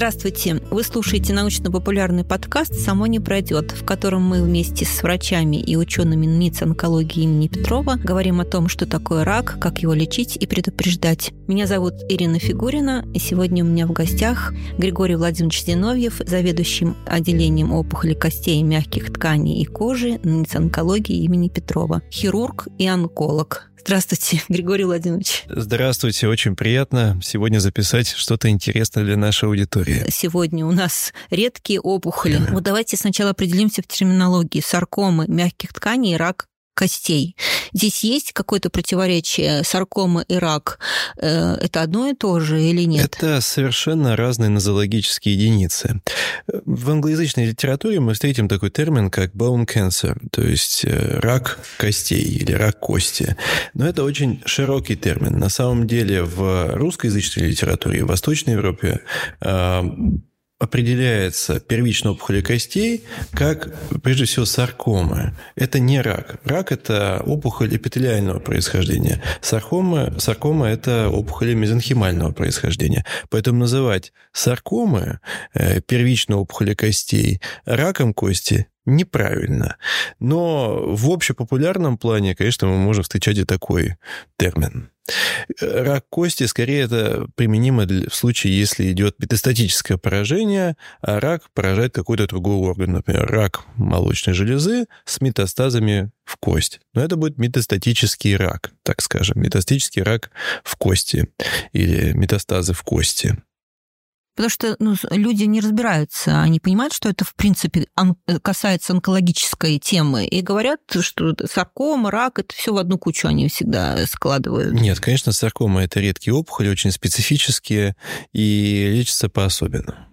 Здравствуйте! Вы слушаете научно-популярный подкаст «Само не пройдет», в котором мы вместе с врачами и учеными НИЦ онкологии имени Петрова говорим о том, что такое рак, как его лечить и предупреждать. Меня зовут Ирина Фигурина, и сегодня у меня в гостях Григорий Владимирович Зиновьев, заведующий отделением опухоли костей, мягких тканей и кожи НИЦ онкологии имени Петрова, хирург и онколог. Здравствуйте, Григорий Владимирович. Здравствуйте, очень приятно сегодня записать что-то интересное для нашей аудитории. Сегодня у нас редкие опухоли. Вот давайте сначала определимся в терминологии. Саркомы мягких тканей и рак костей. Здесь есть какое-то противоречие саркома и рак? Э, это одно и то же или нет? Это совершенно разные нозологические единицы. В англоязычной литературе мы встретим такой термин, как bone cancer, то есть э, рак костей или рак кости. Но это очень широкий термин. На самом деле в русскоязычной литературе, в Восточной Европе э, определяется первичная опухоль костей как, прежде всего, саркома. Это не рак. Рак – это опухоль эпителиального происхождения. Саркома, саркома – это опухоль мезонхимального происхождения. Поэтому называть саркомы, э, первичную опухоль костей, раком кости неправильно. Но в общепопулярном плане, конечно, мы можем встречать и такой термин. Рак кости, скорее, это применимо в случае, если идет метастатическое поражение, а рак поражает какой-то другой орган, например, рак молочной железы с метастазами в кость. Но это будет метастатический рак, так скажем, метастатический рак в кости или метастазы в кости. Потому что ну, люди не разбираются, они понимают, что это, в принципе, касается онкологической темы, и говорят, что саркома, рак, это все в одну кучу они всегда складывают. Нет, конечно, саркома – это редкие опухоли, очень специфические, и лечатся по-особенному.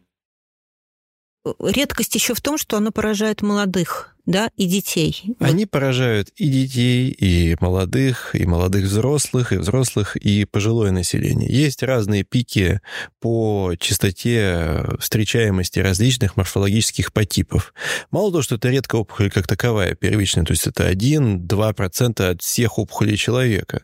Редкость еще в том, что оно поражает молодых да, и детей. Они вот. поражают и детей, и молодых, и молодых взрослых, и взрослых, и пожилое население. Есть разные пики по частоте встречаемости различных морфологических подтипов. Мало того, что это редкая опухоль как таковая, первичная, то есть это 1-2% от всех опухолей человека,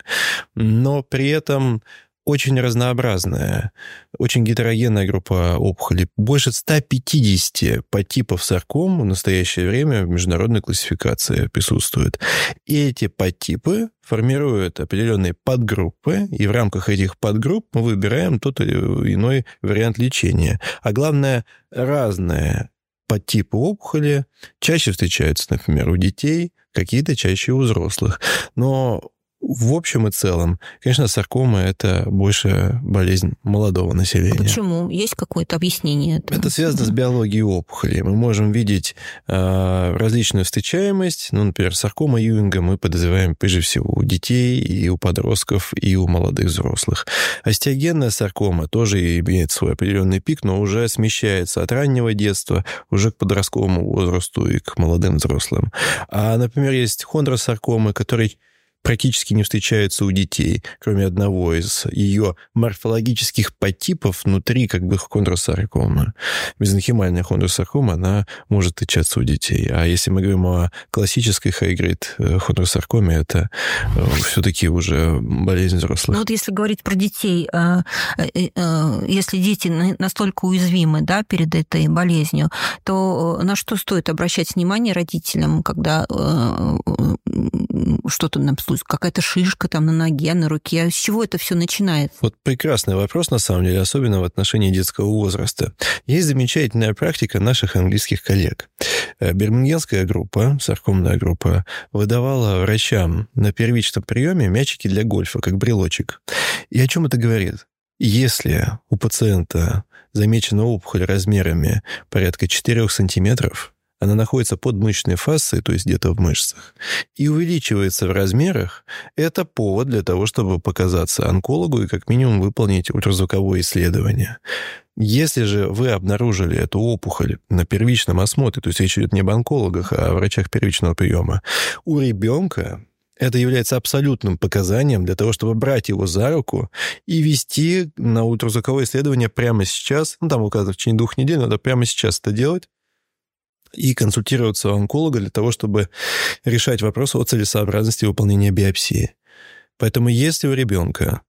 но при этом очень разнообразная, очень гетерогенная группа опухолей. Больше 150 подтипов сарком в настоящее время в международной классификации присутствует. И эти подтипы формируют определенные подгруппы, и в рамках этих подгрупп мы выбираем тот или иной вариант лечения. А главное, разные подтипы опухоли чаще встречаются, например, у детей, какие-то чаще у взрослых. Но в общем и целом, конечно, саркома – это больше болезнь молодого населения. А почему? Есть какое-то объяснение? Этого? Это связано с биологией опухоли. Мы можем видеть э, различную встречаемость. Ну, например, саркома Юинга мы подозреваем прежде всего у детей, и у подростков, и у молодых взрослых. Остеогенная саркома тоже имеет свой определенный пик, но уже смещается от раннего детства уже к подростковому возрасту и к молодым взрослым. А, например, есть хондросаркомы, которые практически не встречаются у детей, кроме одного из ее морфологических подтипов внутри как бы хондросаркома. Мезонхимальная хондросаркома, она может встречаться у детей. А если мы говорим о классической хайгрейд э, хондросаркоме, это э, все-таки уже болезнь взрослых. Ну вот если говорить про детей, э, если дети настолько уязвимы да, перед этой болезнью, то на что стоит обращать внимание родителям, когда что-то нам какая-то шишка там на ноге, на руке. С чего это все начинается? Вот прекрасный вопрос, на самом деле, особенно в отношении детского возраста. Есть замечательная практика наших английских коллег. Э, Бирмингенская группа, саркомная группа, выдавала врачам на первичном приеме мячики для гольфа, как брелочек. И о чем это говорит? Если у пациента замечена опухоль размерами порядка 4 сантиметров, она находится под мышечной фасцией, то есть где-то в мышцах, и увеличивается в размерах, это повод для того, чтобы показаться онкологу и как минимум выполнить ультразвуковое исследование. Если же вы обнаружили эту опухоль на первичном осмотре, то есть речь идет не об онкологах, а о врачах первичного приема, у ребенка это является абсолютным показанием для того, чтобы брать его за руку и вести на ультразвуковое исследование прямо сейчас. Ну, там указано в течение двух недель, надо прямо сейчас это делать и консультироваться у онколога для того, чтобы решать вопрос о целесообразности выполнения биопсии. Поэтому если у ребенка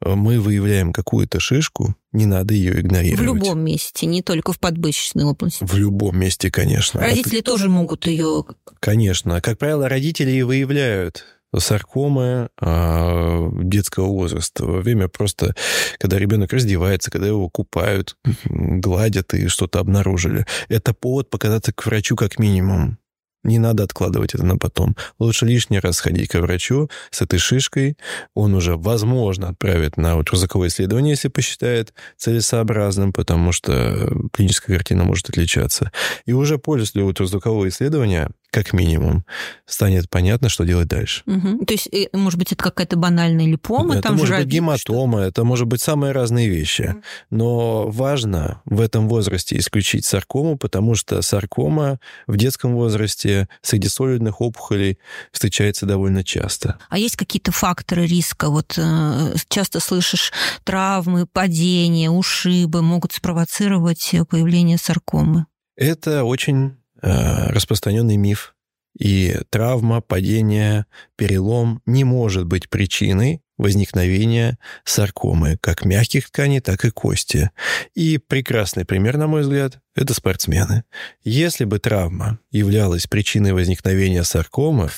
мы выявляем какую-то шишку, не надо ее игнорировать. В любом месте, не только в подбычечной области. В любом месте, конечно. Родители Это... тоже могут ее... Конечно. Как правило, родители и выявляют саркомы э, детского возраста во время просто, когда ребенок раздевается, когда его купают, гладят и что-то обнаружили. Это повод показаться к врачу как минимум. Не надо откладывать это на потом. Лучше лишний раз сходить к врачу с этой шишкой. Он уже, возможно, отправит на ультразвуковое исследование, если посчитает целесообразным, потому что клиническая картина может отличаться. И уже после ультразвукового исследования как минимум, станет понятно, что делать дальше. Угу. То есть, э, может быть, это какая-то банальная липома? Это там может быть гематома, что? это может быть самые разные вещи. Но важно в этом возрасте исключить саркому, потому что саркома в детском возрасте среди солидных опухолей встречается довольно часто. А есть какие-то факторы риска? Вот э, часто слышишь, травмы, падения, ушибы могут спровоцировать появление саркомы. Это очень Э, распространенный миф. И травма, падение, перелом не может быть причиной возникновения саркомы, как мягких тканей, так и кости. И прекрасный пример, на мой взгляд, это спортсмены. Если бы травма являлась причиной возникновения саркомы,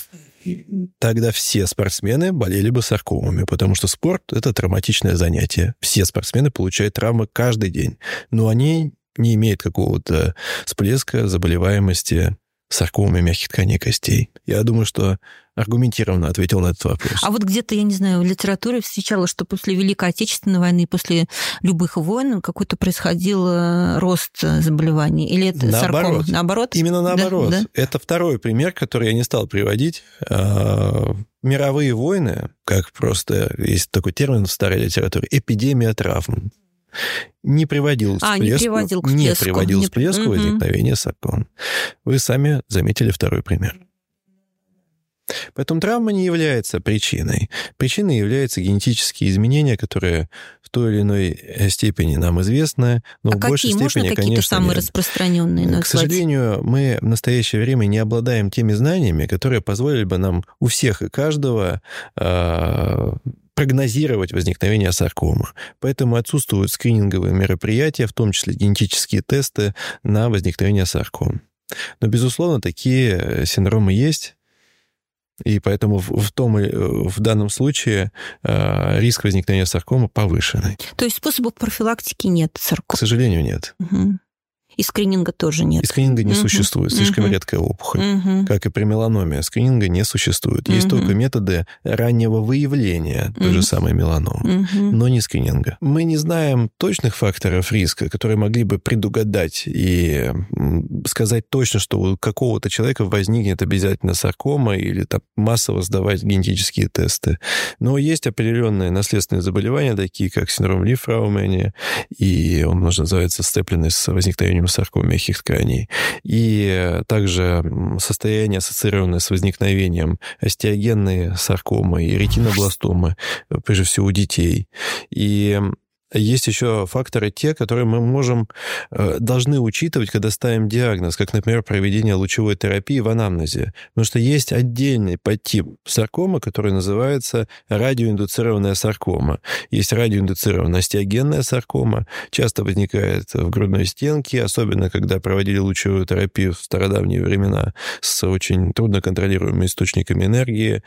тогда все спортсмены болели бы саркомами, потому что спорт – это травматичное занятие. Все спортсмены получают травмы каждый день, но они не имеет какого-то всплеска заболеваемости саркомами мягких тканей костей. Я думаю, что аргументированно ответил на этот вопрос. А вот где-то, я не знаю, в литературе встречала, что после Великой Отечественной войны, после любых войн какой-то происходил э, рост заболеваний? Или это наоборот. саркома? Наоборот? Именно наоборот. Да? Это второй пример, который я не стал приводить. А, мировые войны, как просто есть такой термин в старой литературе, эпидемия травм не приводил а, всплеску, не приводил к всплеску, не приводил не... всплеску угу. возникновения сарком. Вы сами заметили второй пример. Поэтому травма не является причиной. Причиной являются генетические изменения, которые в той или иной степени нам известны, но а в большей какие? степени, Можно конечно, самые нет. распространенные назвать? К сожалению, мы в настоящее время не обладаем теми знаниями, которые позволили бы нам у всех и каждого э, прогнозировать возникновение саркомы. Поэтому отсутствуют скрининговые мероприятия, в том числе генетические тесты на возникновение сарком. Но, безусловно, такие э, синдромы есть, и поэтому в, в том э, в данном случае э, риск возникновения саркомы повышенный. То есть способов профилактики нет саркомы? К сожалению, нет. Угу. И скрининга тоже нет. И скрининга не угу. существует. Слишком угу. редкая опухоль. Угу. Как и при меланоме. Скрининга не существует. Есть угу. только методы раннего выявления той угу. же самой меланомы, угу. но не скрининга. Мы не знаем точных факторов риска, которые могли бы предугадать и сказать точно, что у какого-то человека возникнет обязательно саркома или там массово сдавать генетические тесты. Но есть определенные наследственные заболевания, такие как синдром Лифраумени, и он можно называется сцепленный с возникновением сарком мягких тканей, и также состояние, ассоциированное с возникновением остеогенной саркомы и ретинобластомы, прежде всего у детей. И есть еще факторы те, которые мы можем, э, должны учитывать, когда ставим диагноз, как, например, проведение лучевой терапии в анамнезе. Потому что есть отдельный подтип саркомы, который называется радиоиндуцированная саркома. Есть радиоиндуцированная остеогенная саркома, часто возникает в грудной стенке, особенно когда проводили лучевую терапию в стародавние времена с очень трудно контролируемыми источниками энергии.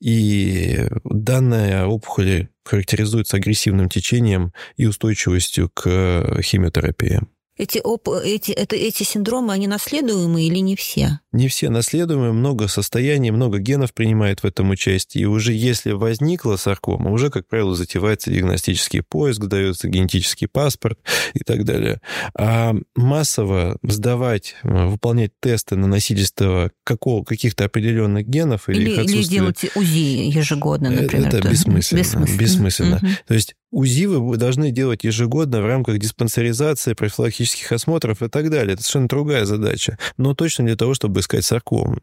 И данная опухоль характеризуется агрессивным течением и устойчивостью к э, химиотерапии. Эти, оп, эти, это, эти синдромы, они наследуемые или не все? Не все наследуемые, много состояний, много генов принимает в этом участие. И уже если возникла саркома, уже, как правило, затевается диагностический поиск, сдается генетический паспорт и так далее. А массово сдавать, э, выполнять тесты на носительство какого, каких-то определенных генов или, или, или делать УЗИ ежегодно, э, например. Это бессмысленно. Бессмысленно. бессмысленно. Угу. То есть УЗИ вы должны делать ежегодно в рамках диспансеризации, профилактических осмотров и так далее. Это совершенно другая задача. Но точно для того, чтобы искать саркому.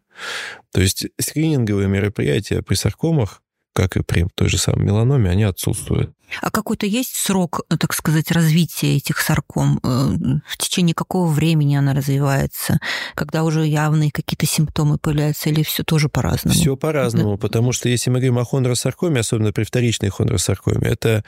То есть скрининговые мероприятия при саркомах, как и при той же самой меланоме, они отсутствуют. А какой-то есть срок, э, так сказать, развития этих сарком? Э, в течение какого времени она развивается? Когда уже явные какие-то симптомы появляются или все тоже по-разному? Все по-разному, потому что если мы говорим о хондросаркоме, особенно при вторичной хондросаркоме, это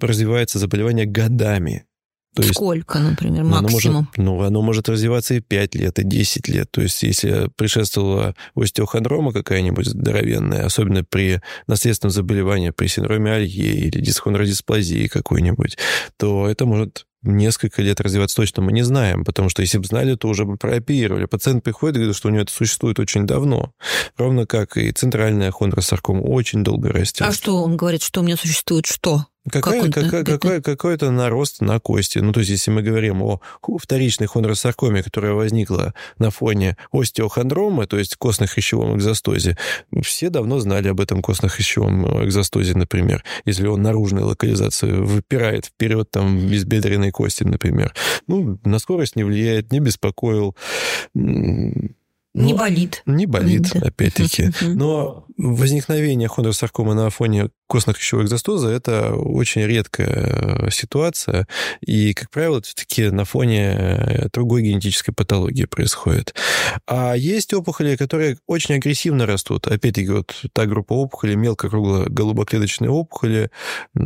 развивается заболевание годами. То Сколько, есть, например, максимум? Оно может, ну, оно может развиваться и 5 лет, и 10 лет. То есть, если предшествовала остеохондрома какая-нибудь здоровенная, особенно при наследственном заболевании, при синдроме Алье или дисхондродисплазии какой-нибудь, то это может несколько лет развиваться точно мы не знаем, потому что если бы знали, то уже бы прооперировали. Пациент приходит и говорит, что у него это существует очень давно. Ровно как и центральная хондросаркома очень долго растет. А что он говорит, что у меня существует что? Какая, как какая, какой, какой-то нарост на кости. Ну, то есть, если мы говорим о вторичной хондросаркоме, которая возникла на фоне остеохондрома, то есть костно-хрящевом экзостозе, все давно знали об этом костно-хрящевом экзостозе, например. Если он наружной локализации выпирает вперед там безбедренной кости, например. Ну, на скорость не влияет, не беспокоил. Ну, не болит. Не болит, да. опять-таки. Но возникновение хондросаркомы на фоне костно-хрящевого экзостоза – это очень редкая э, ситуация, и, как правило, это все-таки на фоне э, другой генетической патологии происходит. А есть опухоли, которые очень агрессивно растут. Опять-таки, вот та группа опухолей, мелко-кругло-голубоклеточные опухоли,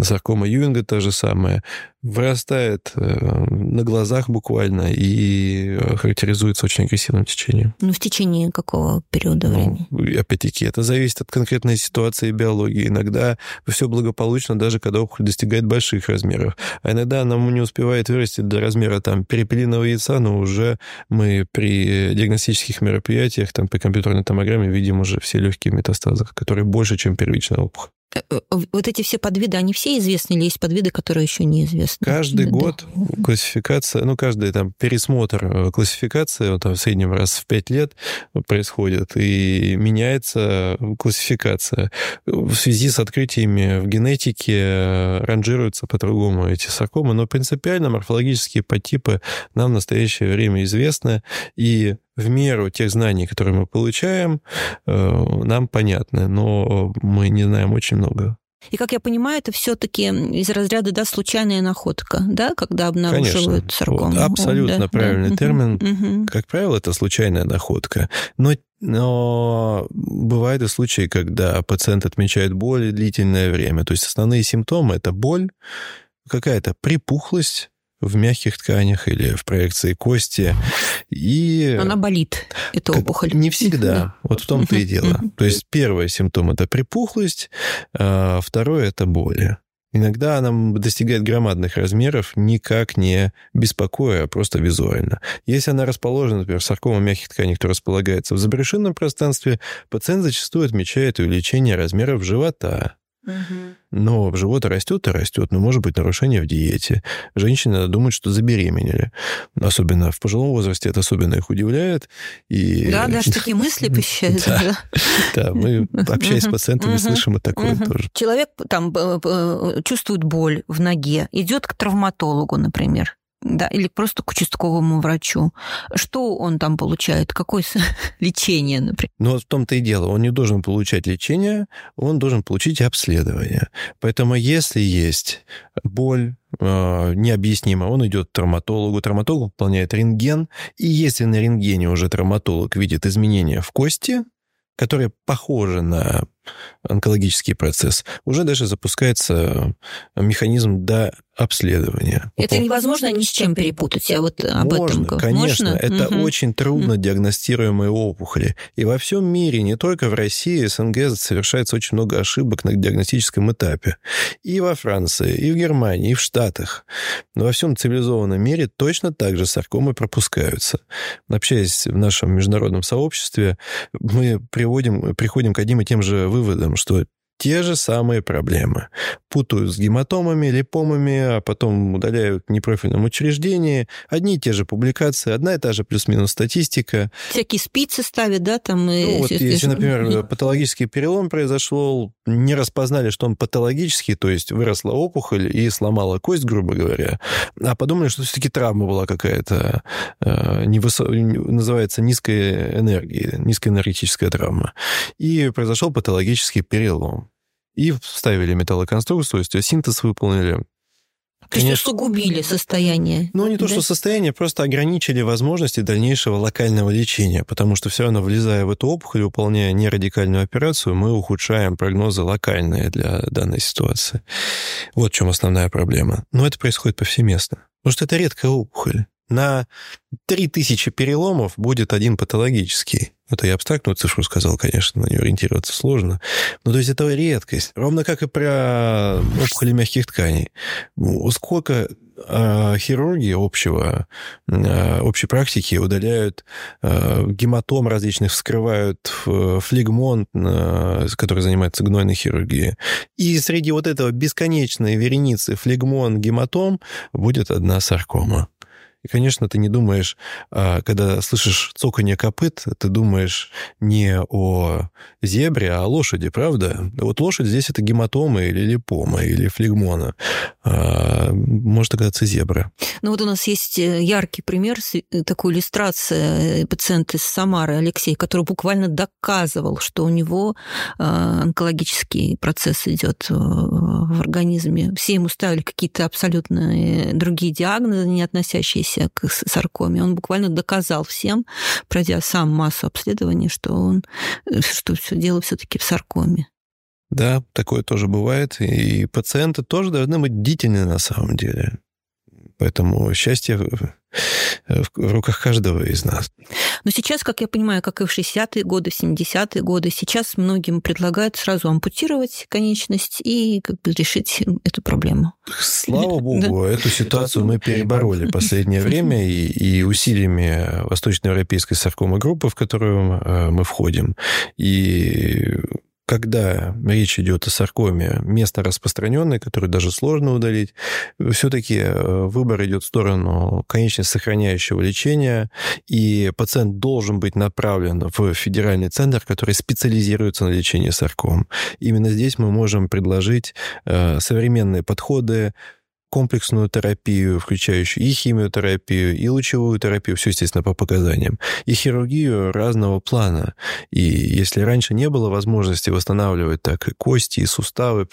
саркома Юинга та же самая, вырастает э, на глазах буквально и характеризуется очень агрессивным течением. Ну, в течение какого периода времени? Ну, опять-таки, это зависит от конкретной ситуации биологии. Иногда все благополучно, даже когда опухоль достигает больших размеров. А иногда она не успевает вырасти до размера там перепелиного яйца, но уже мы при диагностических мероприятиях, там, при компьютерной томограмме видим уже все легкие метастазы, которые больше, чем первичная опухоль. Э, э, вот эти все подвиды, они все известны или есть подвиды, которые еще неизвестны? Каждый да. год классификация, ну, каждый там пересмотр э, классификации, вот, там, в среднем раз в пять лет происходит, и меняется классификация. В связи с открытиями в генетике ранжируются по-другому эти саркомы, но принципиально морфологические подтипы нам в настоящее время известны, и в меру тех знаний, которые мы получаем, э, нам понятны, но мы не знаем очень много. И, как я понимаю, это все-таки из разряда да, случайная находка, да, когда обнаруживают саркому. Вот, абсолютно да, правильный да. термин. Угу. Как правило, это случайная находка. Но но бывают и случаи, когда пациент отмечает боль длительное время. То есть основные симптомы – это боль, какая-то припухлость, в мягких тканях или в проекции кости. И... Она болит, эта опухоль. Не всегда. Вот в том-то и дело. То есть первый симптом – это припухлость, а второй – это боли. Иногда она достигает громадных размеров, никак не беспокоя, а просто визуально. Если она расположена, например, саркома мягких тканей, которая располагается в забрешенном пространстве, пациент зачастую отмечает увеличение размеров живота, но живот растет и растет, но может быть нарушение в диете. Женщины думают, что забеременели. Особенно в пожилом возрасте это особенно их удивляет. И... Да, даже такие мысли посещают. Да, да мы, общаясь с пациентами, слышим и такое тоже. Человек там чувствует боль в ноге, идет к травматологу, например да, или просто к участковому врачу. Что он там получает? Какое лечение, например? Ну, вот в том-то и дело. Он не должен получать лечение, он должен получить обследование. Поэтому если есть боль, э, необъяснимо. Он идет к травматологу, травматолог выполняет рентген, и если на рентгене уже травматолог видит изменения в кости, которые похожи на онкологический процесс, уже даже запускается механизм до обследования. Это невозможно ни с чем перепутать, я вот об Можно, этом конечно. Можно? Это угу. очень трудно угу. диагностируемые опухоли. И во всем мире, не только в России, СНГ совершается очень много ошибок на диагностическом этапе. И во Франции, и в Германии, и в Штатах. Но во всем цивилизованном мире точно так же саркомы пропускаются. Общаясь в нашем международном сообществе, мы приводим, приходим к одним и тем же выводом, что те же самые проблемы. Путают с гематомами, липомами, а потом удаляют в непрофильном учреждении. Одни и те же публикации, одна и та же плюс-минус статистика. Всякие спицы ставят, да, там? Ну, вот если, например, патологический перелом произошел, не распознали, что он патологический, то есть выросла опухоль и сломала кость, грубо говоря, а подумали, что все-таки травма была какая-то, э, невысо... называется низкой энергии, низкоэнергетическая травма. И произошел патологический перелом. И вставили металлоконструкцию, то есть синтез выполнили, то есть усугубили состояние. Ну, не то, да? что состояние, просто ограничили возможности дальнейшего локального лечения, потому что все равно, влезая в эту опухоль, выполняя нерадикальную операцию, мы ухудшаем прогнозы локальные для данной ситуации. Вот в чем основная проблема. Но это происходит повсеместно. Потому что это редкая опухоль. На 3000 переломов будет один патологический. Это я абстрактную цифру сказал, конечно, на нее ориентироваться сложно. Но то есть это редкость. Ровно как и про опухоли мягких тканей. Сколько э, хирургии общего, э, общей практики удаляют э, гематом различных, вскрывают флегмон, э, который занимается гнойной хирургией. И среди вот этого бесконечной вереницы флегмон, гематом будет одна саркома. И, конечно, ты не думаешь, а, когда слышишь цоканье копыт, ты думаешь не о зебре, а о лошади, правда? Вот лошадь здесь это гематома или липома, или флегмона. Может оказаться зебра. Ну вот у нас есть э, яркий пример, э, такой иллюстрация э, пациента из Самары, Алексей, который буквально доказывал, что у него а, онкологический процесс идет в организме. Все ему ставили какие-то абсолютно другие диагнозы, не относящиеся относящийся к саркоме. Он буквально доказал всем, пройдя сам массу обследований, что он, э, что все дело все-таки в саркоме. Да, такое тоже бывает. И пациенты тоже должны быть бдительны на самом деле. Поэтому счастье в руках каждого из нас. Но сейчас, как я понимаю, как и в 60-е годы, в 70-е годы, сейчас многим предлагают сразу ампутировать конечность и как бы решить эту проблему. Слава богу, да? эту ситуацию мы перебороли в последнее время и, и усилиями Восточноевропейской саркомы группы, в которую э, мы входим, и когда речь идет о саркоме, место распространенное, которое даже сложно удалить, все-таки э, выбор идет в сторону конечно сохраняющего лечения, и пациент должен быть направлен в федеральный центр, который специализируется на лечении сарком. Именно здесь мы можем предложить э, современные подходы, комплексную терапию, включающую и химиотерапию, и лучевую терапию, все, естественно, по показаниям, и хирургию разного плана. И если раньше не было возможности восстанавливать так и кости, и суставы,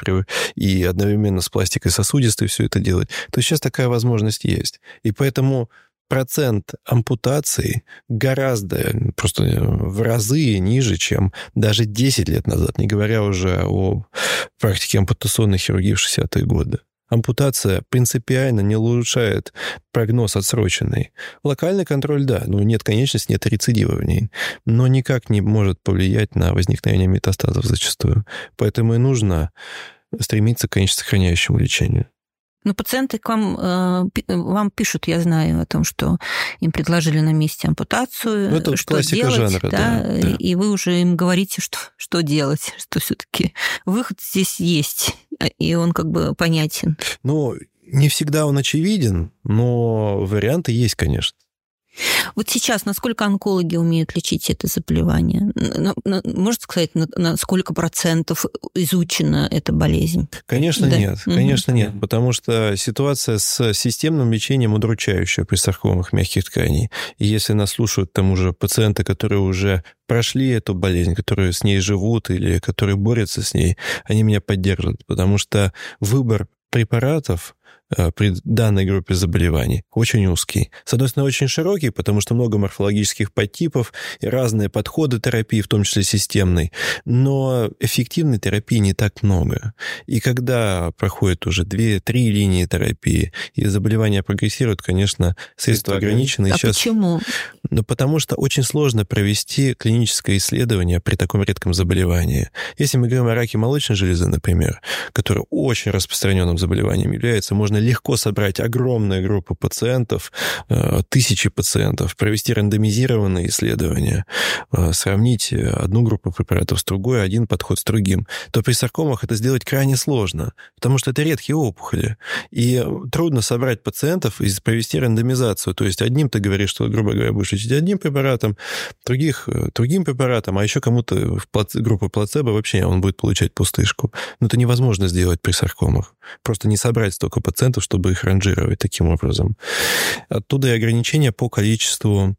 и одновременно с пластикой сосудистой все это делать, то сейчас такая возможность есть. И поэтому процент ампутаций гораздо, просто в разы ниже, чем даже 10 лет назад, не говоря уже о практике ампутационной хирургии в 60-е годы ампутация принципиально не улучшает прогноз отсроченный. Локальный контроль, да, но нет конечности, нет рецидива в ней, но никак не может повлиять на возникновение метастазов зачастую. Поэтому и нужно стремиться к конечно сохраняющему лечению. Но пациенты к вам, э, вам пишут, я знаю, о том, что им предложили на месте ампутацию, ну, это что делать, жанра, да, да, да, и вы уже им говорите, что, что делать, что все-таки выход здесь есть, и он как бы понятен. Ну, не всегда он очевиден, но варианты есть, конечно. Вот сейчас насколько онкологи умеют лечить это заболевание? Можно сказать, на сколько процентов изучена эта болезнь? Конечно, да. нет. Конечно, угу. нет. Потому что ситуация с системным лечением удручающая при саркомах мягких тканей. И если нас слушают там уже пациенты, которые уже прошли эту болезнь, которые с ней живут или которые борются с ней, они меня поддержат. Потому что выбор препаратов при данной группе заболеваний очень узкий. С одной стороны, очень широкий, потому что много морфологических подтипов и разные подходы терапии, в том числе системной, но эффективной терапии не так много. И когда проходит уже 2-3 линии терапии, и заболевание прогрессирует, конечно, средства ограничены. А сейчас... почему? Ну, потому что очень сложно провести клиническое исследование при таком редком заболевании. Если мы говорим о раке молочной железы, например, который очень распространенным заболеванием является, можно легко собрать огромную группу пациентов, э, тысячи пациентов, провести рандомизированные исследования, э, сравнить одну группу препаратов с другой, один подход с другим, то при саркомах это сделать крайне сложно, потому что это редкие опухоли. И трудно собрать пациентов и провести рандомизацию. То есть одним ты говоришь, что, грубо говоря, будешь лечить одним препаратом, других э, другим препаратом, а еще кому-то в группу плацебо вообще он будет получать пустышку. Но это невозможно сделать при саркомах. Просто не собрать столько пациентов, чтобы их ранжировать таким образом. Оттуда и ограничения по количеству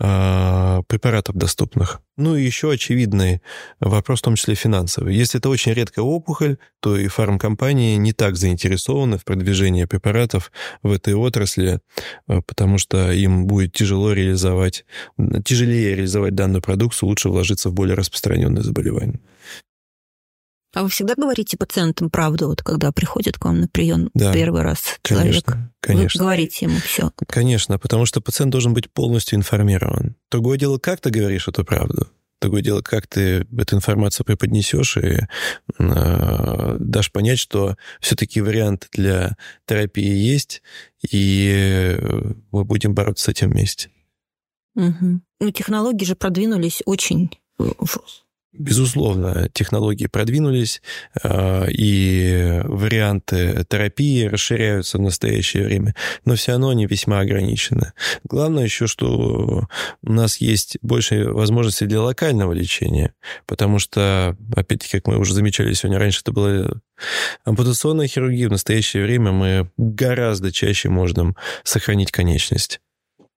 э, препаратов доступных. Ну и еще очевидный вопрос, в том числе финансовый. Если это очень редкая опухоль, то и фармкомпании не так заинтересованы в продвижении препаратов в этой отрасли, э, потому что им будет тяжело реализовать, тяжелее реализовать данную продукцию, лучше вложиться в более распространенные заболевания. А вы всегда говорите пациентам правду, вот когда приходит к вам на прием да, первый раз человек? Конечно, конечно. Вы говорите ему все. Конечно, потому что пациент должен быть полностью информирован. Другое дело, как ты говоришь эту правду. Другое дело, как ты эту информацию преподнесешь и э, дашь понять, что все-таки вариант для терапии есть, и мы будем бороться с этим вместе. Угу. Ну, технологии же продвинулись очень Безусловно, технологии продвинулись, а, и варианты терапии расширяются в настоящее время, но все равно они весьма ограничены. Главное еще, что у нас есть больше возможностей для локального лечения, потому что, опять-таки, как мы уже замечали сегодня раньше, это была ампутационная хирургия. В настоящее время мы гораздо чаще можем сохранить конечность.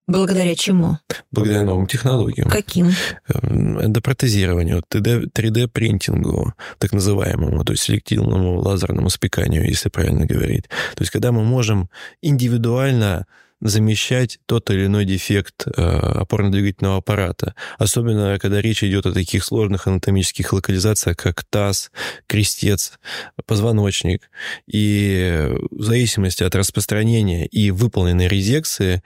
Благодаря чему? Благодаря новым технологиям. Каким? Эндопротезированию, 3D-принтингу, так называемому, то есть селективному лазерному спеканию, если правильно говорить. То есть когда мы можем индивидуально замещать тот или иной дефект э, опорно-двигательного аппарата. Особенно, когда речь идет о таких сложных анатомических локализациях, как таз, крестец, позвоночник. И в зависимости от распространения и выполненной резекции,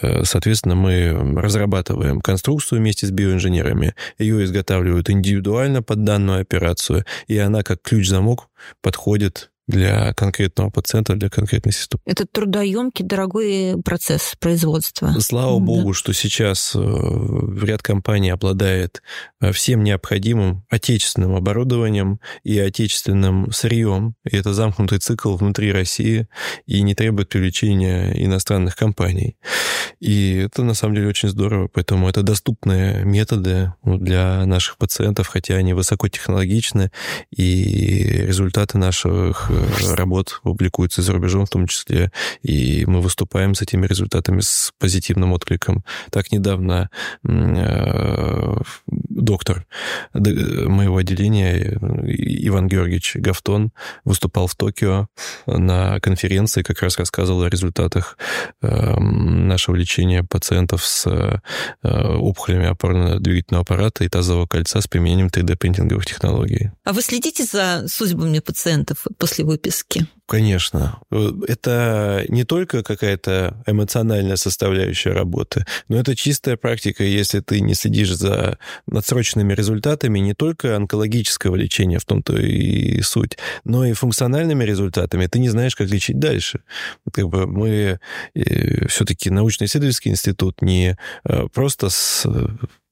э, соответственно, мы разрабатываем конструкцию вместе с биоинженерами. Ее изготавливают индивидуально под данную операцию, и она как ключ-замок подходит для конкретного пациента, для конкретной ситуации. Это трудоемкий, дорогой процесс производства. Слава да. богу, что сейчас э, ряд компаний обладает э, всем необходимым отечественным оборудованием и отечественным сырьем. И это замкнутый цикл внутри России и не требует привлечения иностранных компаний. И это на самом деле очень здорово, поэтому это доступные методы для наших пациентов, хотя они высокотехнологичны, и результаты наших работ публикуется за рубежом в том числе, и мы выступаем с этими результатами с позитивным откликом. Так недавно э, доктор моего отделения Иван Георгиевич Гафтон выступал в Токио на конференции, как раз рассказывал о результатах нашего лечения пациентов с э, опухолями опорно-двигательного аппарата и тазового кольца с применением 3D-принтинговых технологий. А вы следите за судьбами пациентов после после выписки? Конечно. Это не только какая-то эмоциональная составляющая работы, но это чистая практика, если ты не следишь за надсрочными результатами не только онкологического лечения, в том-то и суть, но и функциональными результатами. Ты не знаешь, как лечить дальше. Как бы мы э, все-таки научно-исследовательский институт не э, просто с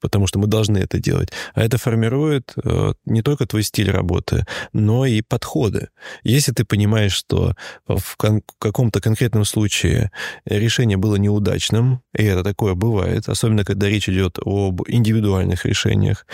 потому что мы должны это делать. А это формирует э, не только твой стиль работы, но и подходы. Если ты понимаешь, что в каком-то конкретном случае решение было неудачным, и это такое бывает, особенно когда речь идет об индивидуальных решениях,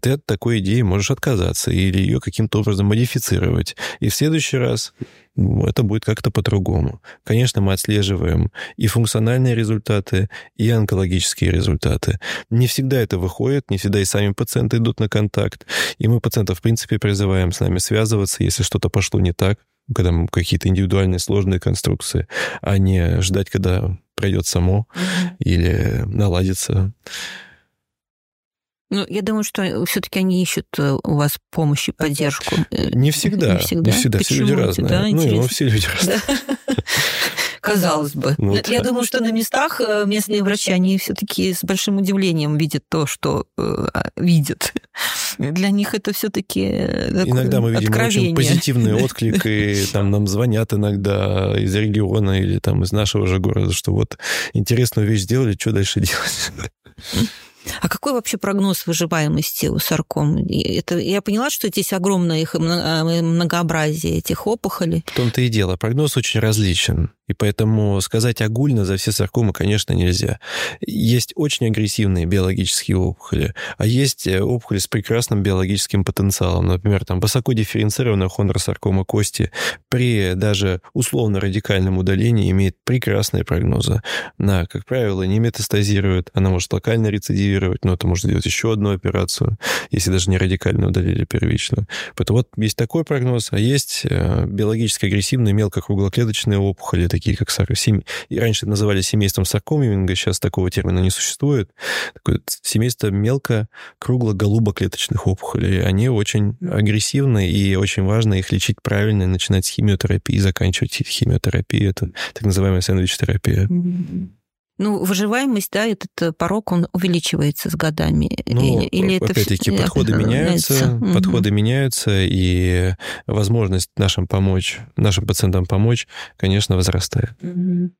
ты от такой идеи можешь отказаться или ее каким-то образом модифицировать. И в следующий раз это будет как-то по-другому. Конечно, мы отслеживаем и функциональные результаты, и онкологические результаты. Не всегда это выходит, не всегда и сами пациенты идут на контакт. И мы пациентов, в принципе, призываем с нами связываться, если что-то пошло не так, когда какие-то индивидуальные сложные конструкции, а не ждать, когда пройдет само mm-hmm. или наладится. Ну, я думаю, что все-таки они ищут э, у вас помощь и поддержку. Э, не всегда. Не всегда. Не всегда. Все люди разные. Да, ну, ну, все люди разные. Казалось бы. Ну, я да. думаю, что на местах э, местные врачи, они все-таки с большим удивлением видят то, что э, видят. Для них это все-таки Иногда мы видим откровение. очень позитивный отклик, и там нам звонят иногда из региона или там из нашего же города, что вот интересную вещь сделали, что дальше делать? А какой вообще прогноз выживаемости у сарком? Это, я поняла, что здесь огромное их многообразие этих опухолей. В том-то и дело. Прогноз очень различен. И поэтому сказать огульно за все саркомы, конечно, нельзя. Есть очень агрессивные биологические опухоли, а есть э, опухоли с прекрасным биологическим потенциалом. Например, там высоко дифференцированная хондросаркома кости при даже условно-радикальном удалении имеет прекрасные прогнозы. Она, как правило, не метастазирует, она может локально рецидивировать, но это может сделать еще одну операцию, если даже не радикально удалили первично. Поэтому вот есть такой прогноз, а есть э, биологически агрессивные мелкокруглоклеточные опухоли, такие как сар... Сем... и раньше называли семейством саркомивинга, сейчас такого термина не существует. Такое семейство мелко-кругло-голубоклеточных опухолей. Они очень агрессивны, и очень важно их лечить правильно, начинать с химиотерапии, заканчивать химиотерапией. Это так называемая сэндвич-терапия. Ну, выживаемость, да, этот э, порог, он увеличивается с годами. Ну, Или опять-таки, это подходы меняются, угу. подходы меняются, и возможность нашим помочь, нашим пациентам помочь, конечно, возрастает. Угу.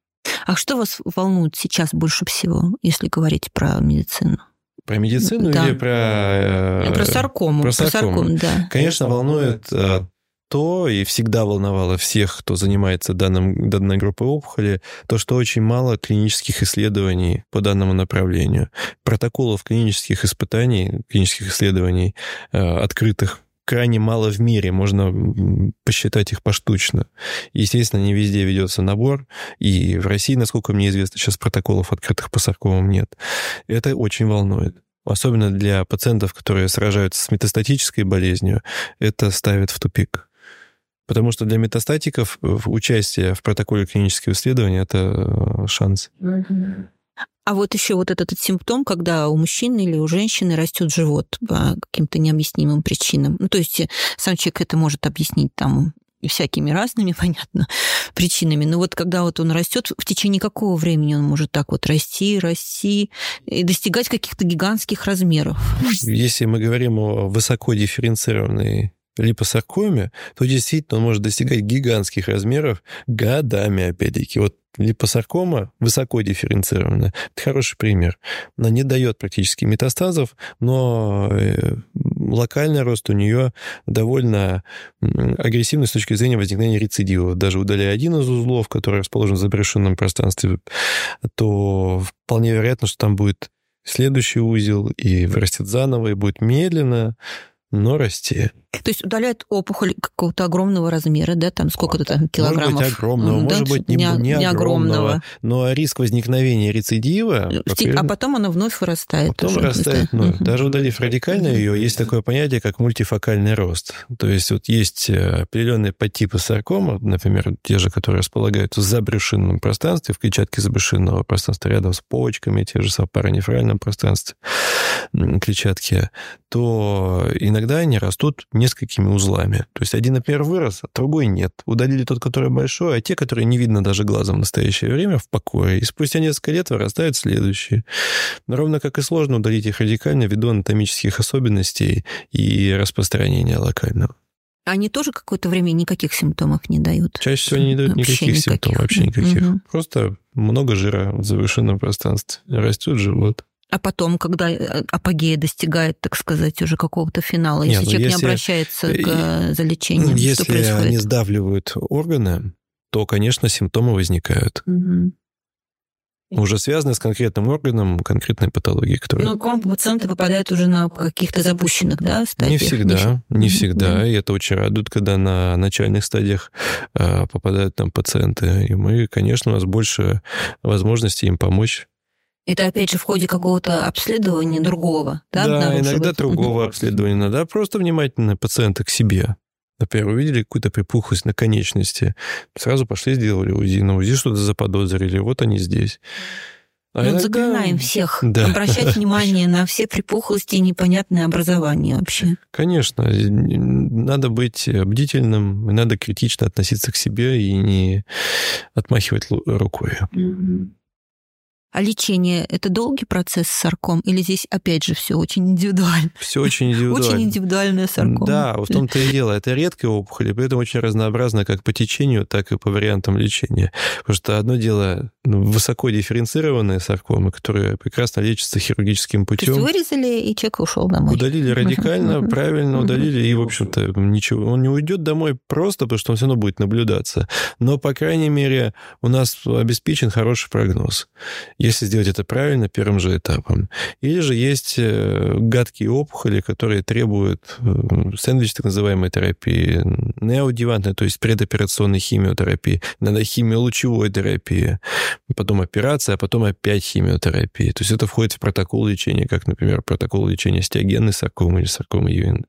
А что вас волнует сейчас больше всего, если говорить про медицину? Про медицину да. или про... Про саркому. Про саркому, про саркому да. Конечно, волнует э, то, и всегда волновало всех, кто занимается данным, данной группой опухоли, то, что очень мало клинических исследований по данному направлению. Протоколов клинических испытаний, клинических исследований э, открытых крайне мало в мире, можно посчитать их поштучно. Естественно, не везде ведется набор, и в России, насколько мне известно, сейчас протоколов открытых по саркомам нет. Это очень волнует. Особенно для пациентов, которые сражаются с метастатической болезнью, это ставит в тупик. Потому что для метастатиков участие в протоколе клинического исследования – это э, шанс. А вот еще вот этот, этот симптом, когда у мужчины или у женщины растет живот по каким-то необъяснимым причинам. Ну, то есть э, сам человек это может объяснить там всякими разными, понятно, причинами. Но вот когда вот он растет, в течение какого времени он может так вот расти, расти и достигать каких-то гигантских размеров? Если мы говорим о высоко дифференцированной липосаркоме, то действительно он может достигать гигантских размеров годами, опять-таки. Вот липосаркома высоко дифференцированная. Это хороший пример. Она не дает практически метастазов, но э, локальный рост у нее довольно агрессивный с точки зрения возникновения рецидива. Даже удаляя один из узлов, который расположен в забрешенном пространстве, то вполне вероятно, что там будет следующий узел и вырастет заново, и будет медленно, но расти. То есть удаляют опухоль какого-то огромного размера, да, там сколько-то там килограммов. Может быть, огромного, да, может быть, не, не, не огромного, но риск возникновения рецидива... А потом она вновь вырастает. Потом вырастает вновь. Угу. Даже удалив радикально ее, есть такое понятие, как мультифокальный рост. То есть вот есть э, определенные подтипы саркома, например, те же, которые располагаются в забрюшинном пространстве, в клетчатке забрюшинного пространства, рядом с почками, те же в паранефральном пространстве клетчатки, то иногда они растут несколькими узлами. То есть один, например, вырос, а другой нет. Удалили тот, который большой, а те, которые не видно даже глазом в настоящее время, в покое. И спустя несколько лет вырастают следующие. Но ровно как и сложно удалить их радикально ввиду анатомических особенностей и распространения локального. Они тоже какое-то время никаких симптомов не дают? Чаще всего не дают вообще никаких, симптомов, вообще никаких. Угу. Просто много жира в завершенном пространстве. Растет живот. А потом, когда э, апогея достигает, так сказать, уже какого-то финала, если Нет, ну, человек если, не обращается к э, залечению, если что происходит? они сдавливают органы, то, конечно, симптомы возникают. Угу. Уже связаны с конкретным органом, конкретной патологией, которая... Но к вам пациенты попадают уже на каких-то запущенных, да, стадиях? Не всегда, не, не всегда. Да. И это очень радует, когда на начальных стадиях э, попадают нам пациенты. И мы, конечно, у нас больше возможностей им помочь это, опять же, в ходе какого-то обследования другого, да? Да, иногда другого обследования надо. А просто внимательно пациента к себе. Например, увидели какую-то припухлость на конечности, сразу пошли, сделали УЗИ. На УЗИ что-то заподозрили, вот они здесь. А ну, иногда... заклинаем всех да. обращать внимание на все припухлости и непонятные образования вообще. Конечно, надо быть бдительным, надо критично относиться к себе и не отмахивать рукой. Mm-hmm. А лечение – это долгий процесс с сарком? Или здесь, опять же, все очень индивидуально? Все очень индивидуально. Очень индивидуальная саркома. Да, в том-то и дело. Это редкая опухоль, и при этом очень разнообразна как по течению, так и по вариантам лечения. Потому что одно дело ну, высоко дифференцированные саркомы, которые прекрасно лечатся хирургическим путем. То есть вырезали, и человек ушел домой? Удалили радикально, правильно удалили, и, в общем-то, ничего. Он не уйдет домой просто, потому что он все равно будет наблюдаться. Но, по крайней мере, у нас обеспечен хороший прогноз если сделать это правильно первым же этапом. Или же есть э, гадкие опухоли, которые требуют э, сэндвич так называемой терапии, неодевантной, то есть предоперационной химиотерапии, надо химиолучевой терапии, потом операция, а потом опять химиотерапия. То есть это входит в протокол лечения, как, например, протокол лечения стеогенной саркомы или саркомы Юинга.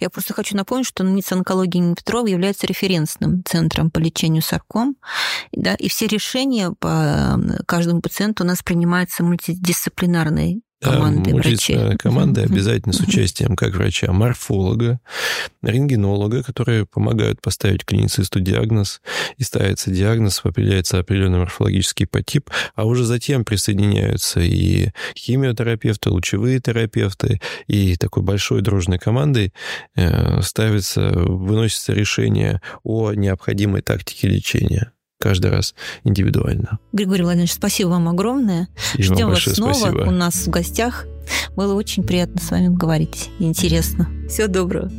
Я просто хочу напомнить, что НИЦ онкологии имени Петрова является референсным центром по лечению сарком. Да, и все решения по каждому пациенту у нас принимаются мультидисциплинарной команды врачей. Команды обязательно с участием как врача, морфолога, рентгенолога, которые помогают поставить клиницисту диагноз, и ставится диагноз, определяется определенный морфологический подтип, а уже затем присоединяются и химиотерапевты, лучевые терапевты, и такой большой дружной командой э, ставится, выносится решение о необходимой тактике лечения каждый раз индивидуально. Григорий Владимирович, спасибо вам огромное. И Ждем вас снова спасибо. у нас в гостях. Было очень приятно с вами говорить. Интересно. Всего доброго.